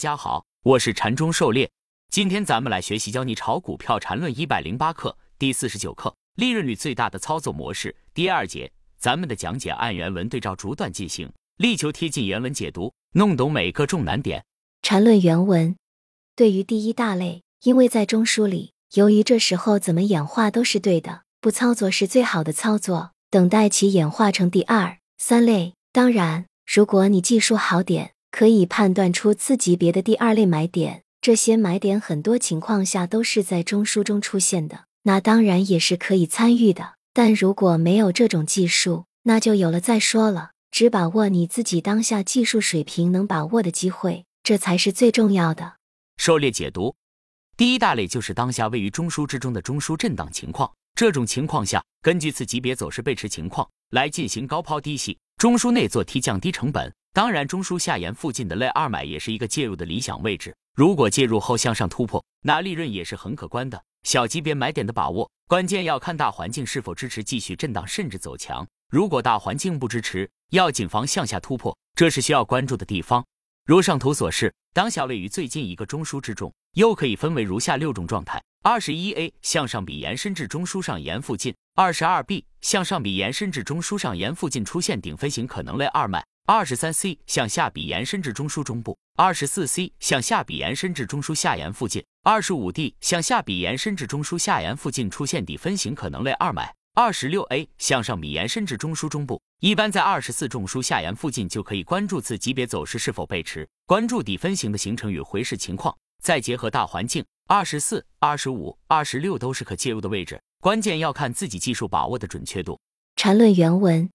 大家好，我是禅中狩猎。今天咱们来学习教你炒股票禅论一百零八课第四十九课，利润率最大的操作模式第二节。咱们的讲解按原文对照逐段进行，力求贴近原文解读，弄懂每个重难点。禅论原文对于第一大类，因为在中枢里，由于这时候怎么演化都是对的，不操作是最好的操作，等待其演化成第二、三类。当然，如果你技术好点。可以判断出次级别的第二类买点，这些买点很多情况下都是在中枢中出现的，那当然也是可以参与的。但如果没有这种技术，那就有了再说了。只把握你自己当下技术水平能把握的机会，这才是最重要的。狩猎解读，第一大类就是当下位于中枢之中的中枢震荡情况。这种情况下，根据次级别走势背驰情况来进行高抛低吸，中枢内做 T 降低成本。当然，中枢下沿附近的类二买也是一个介入的理想位置。如果介入后向上突破，那利润也是很可观的。小级别买点的把握，关键要看大环境是否支持继续震荡甚至走强。如果大环境不支持，要谨防向下突破，这是需要关注的地方。如上图所示，当小位于最近一个中枢之中，又可以分为如下六种状态：二十一 A 向上比延伸至中枢上沿附近；二十二 B 向上比延伸至中枢上沿附近出现顶分型可能类二买。二十三 C 向下比延伸至中枢中部，二十四 C 向下比延伸至中枢下沿附近，二十五 D 向下比延伸至中枢下沿附近出现底分型可能类二买，二十六 A 向上比延伸至中枢中部，一般在二十四中枢下沿附近就可以关注次级别走势是否背驰，关注底分型的形成与回势情况，再结合大环境，二十四、二十五、二十六都是可介入的位置，关键要看自己技术把握的准确度。缠论原文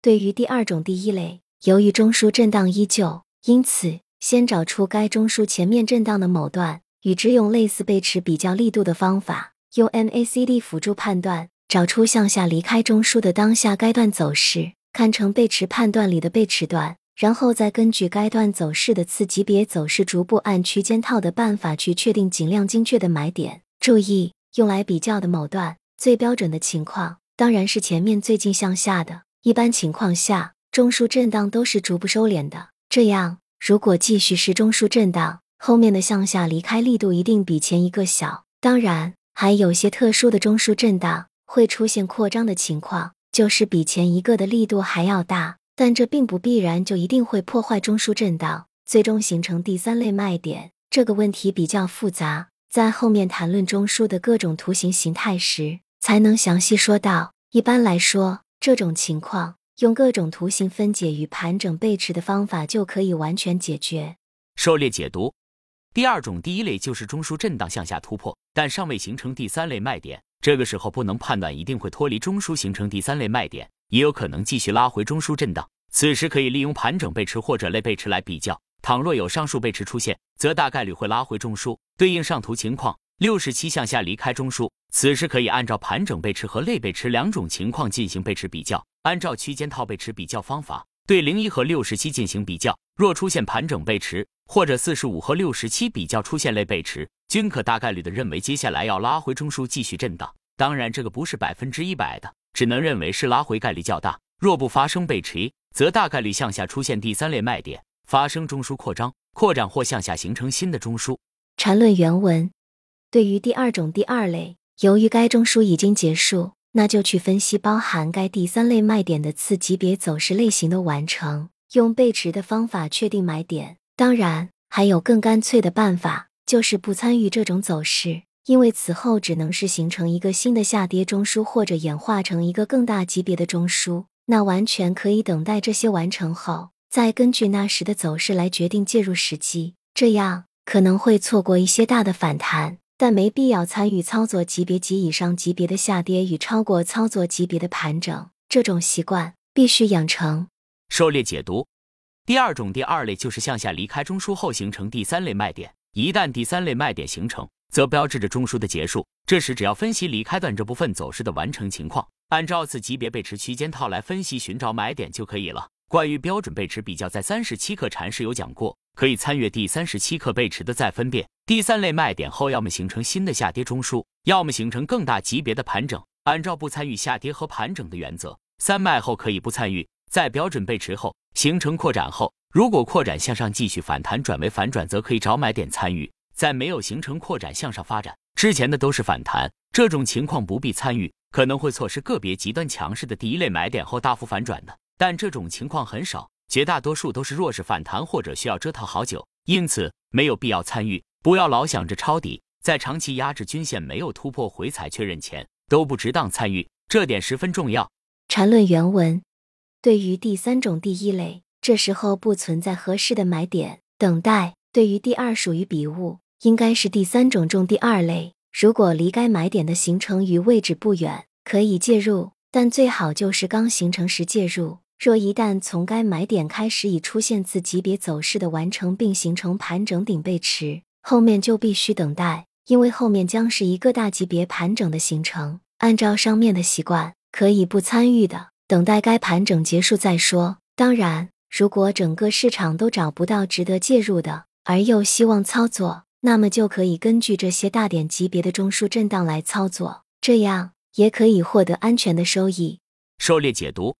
对于第二种第一类。由于中枢震荡依旧，因此先找出该中枢前面震荡的某段，与之用类似背驰比较力度的方法，用 MACD 辅助判断，找出向下离开中枢的当下该段走势，看成背驰判断里的背驰段，然后再根据该段走势的次级别走势，逐步按区间套的办法去确定尽量精确的买点。注意，用来比较的某段最标准的情况，当然是前面最近向下的。一般情况下。中枢震荡都是逐步收敛的，这样如果继续是中枢震荡，后面的向下离开力度一定比前一个小。当然，还有些特殊的中枢震荡会出现扩张的情况，就是比前一个的力度还要大，但这并不必然就一定会破坏中枢震荡，最终形成第三类卖点。这个问题比较复杂，在后面谈论中枢的各种图形形态时才能详细说到。一般来说，这种情况。用各种图形分解与盘整背驰的方法就可以完全解决。狩猎解读，第二种第一类就是中枢震荡向下突破，但尚未形成第三类卖点。这个时候不能判断一定会脱离中枢形成第三类卖点，也有可能继续拉回中枢震荡。此时可以利用盘整背驰或者类背驰来比较。倘若有上述背驰出现，则大概率会拉回中枢。对应上图情况，六十七向下离开中枢，此时可以按照盘整背驰和类背驰两种情况进行背驰比较。按照区间套背驰比较方法，对零一和六十七进行比较，若出现盘整背驰，或者四十五和六十七比较出现类背驰，均可大概率的认为接下来要拉回中枢继续震荡。当然，这个不是百分之一百的，只能认为是拉回概率较大。若不发生背驰，则大概率向下出现第三类卖点，发生中枢扩张、扩展或向下形成新的中枢。缠论原文对于第二种第二类，由于该中枢已经结束。那就去分析包含该第三类卖点的次级别走势类型的完成，用背驰的方法确定买点。当然，还有更干脆的办法，就是不参与这种走势，因为此后只能是形成一个新的下跌中枢，或者演化成一个更大级别的中枢。那完全可以等待这些完成后，再根据那时的走势来决定介入时机。这样可能会错过一些大的反弹。但没必要参与操作级别及以上级别的下跌与超过操作级别的盘整，这种习惯必须养成。狩猎解读，第二种第二类就是向下离开中枢后形成第三类卖点，一旦第三类卖点形成，则标志着中枢的结束。这时只要分析离开段这部分走势的完成情况，按照此级别背驰区间套来分析寻找买点就可以了。关于标准背驰比较，在三十七课禅师有讲过。可以参阅第三十七课背驰的再分辨。第三类卖点后，要么形成新的下跌中枢，要么形成更大级别的盘整。按照不参与下跌和盘整的原则，三卖后可以不参与。在标准背驰后形成扩展后，如果扩展向上继续反弹转为反转，则可以找买点参与。在没有形成扩展向上发展之前的都是反弹，这种情况不必参与，可能会错失个别极端强势的第一类买点后大幅反转的。但这种情况很少，绝大多数都是弱势反弹或者需要折腾好久，因此没有必要参与。不要老想着抄底，在长期压制均线没有突破回踩确认前都不值当参与，这点十分重要。缠论原文：对于第三种第一类，这时候不存在合适的买点，等待；对于第二属于笔误。应该是第三种中第二类。如果离该买点的形成与位置不远，可以介入，但最好就是刚形成时介入。若一旦从该买点开始已出现次级别走势的完成，并形成盘整顶背驰，后面就必须等待，因为后面将是一个大级别盘整的形成。按照上面的习惯，可以不参与的，等待该盘整结束再说。当然，如果整个市场都找不到值得介入的，而又希望操作。那么就可以根据这些大点级别的中枢震荡来操作，这样也可以获得安全的收益。狩猎解读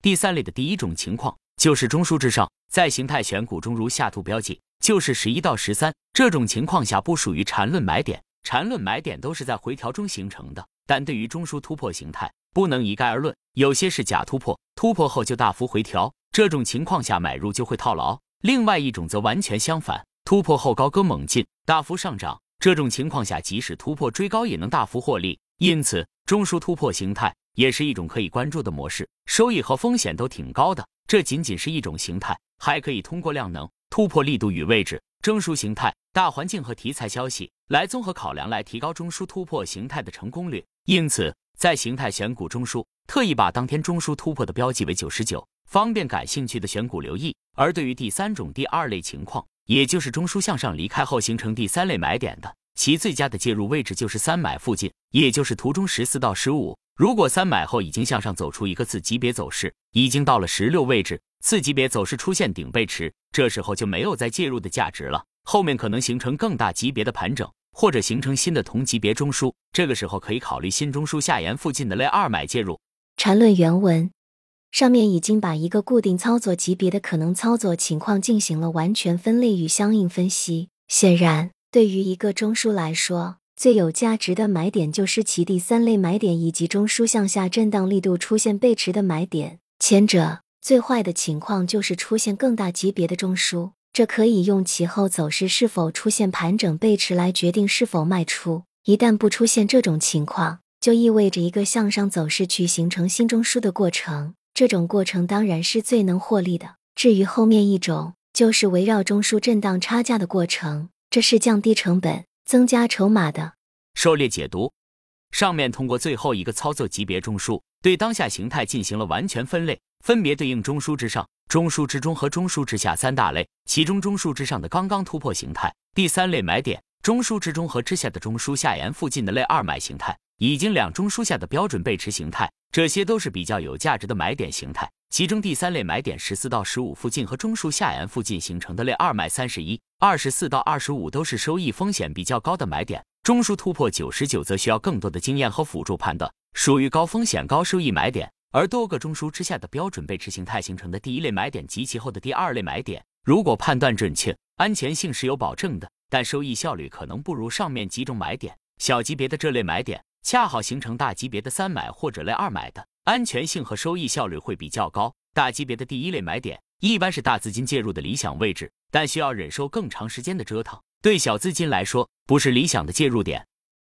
第三类的第一种情况就是中枢之上，在形态选股中如下图标记，就是十一到十三这种情况下不属于缠论买点，缠论买点都是在回调中形成的。但对于中枢突破形态，不能一概而论，有些是假突破，突破后就大幅回调，这种情况下买入就会套牢；另外一种则完全相反。突破后高歌猛进，大幅上涨，这种情况下即使突破追高也能大幅获利。因此，中枢突破形态也是一种可以关注的模式，收益和风险都挺高的。这仅仅是一种形态，还可以通过量能突破力度与位置、中枢形态、大环境和题材消息来综合考量，来提高中枢突破形态的成功率。因此，在形态选股中枢，特意把当天中枢突破的标记为九十九，方便感兴趣的选股留意。而对于第三种、第二类情况，也就是中枢向上离开后形成第三类买点的，其最佳的介入位置就是三买附近，也就是图中十四到十五。如果三买后已经向上走出一个字级别走势，已经到了十六位置，次级别走势出现顶背驰，这时候就没有再介入的价值了。后面可能形成更大级别的盘整，或者形成新的同级别中枢，这个时候可以考虑新中枢下沿附近的类二买介入。缠论原文。上面已经把一个固定操作级别的可能操作情况进行了完全分类与相应分析。显然，对于一个中枢来说，最有价值的买点就是其第三类买点以及中枢向下震荡力度出现背驰的买点。前者最坏的情况就是出现更大级别的中枢，这可以用其后走势是否出现盘整背驰来决定是否卖出。一旦不出现这种情况，就意味着一个向上走势去形成新中枢的过程。这种过程当然是最能获利的。至于后面一种，就是围绕中枢震荡差价的过程，这是降低成本、增加筹码的。狩猎解读上面通过最后一个操作级别中枢，对当下形态进行了完全分类，分别对应中枢之上、中枢之中和中枢之下三大类。其中中枢之上的刚刚突破形态，第三类买点；中枢之中和之下的中枢下沿附近的类二买形态。已经两中枢下的标准背驰形态，这些都是比较有价值的买点形态。其中第三类买点十四到十五附近和中枢下沿附近形成的类二买三十一、二十四到二十五都是收益风险比较高的买点。中枢突破九十九则需要更多的经验和辅助判断，属于高风险高收益买点。而多个中枢之下的标准背驰形态形成的第一类买点及其后的第二类买点，如果判断准确，安全性是有保证的，但收益效率可能不如上面几种买点。小级别的这类买点。恰好形成大级别的三买或者类二买的安全性和收益效率会比较高。大级别的第一类买点一般是大资金介入的理想位置，但需要忍受更长时间的折腾。对小资金来说，不是理想的介入点。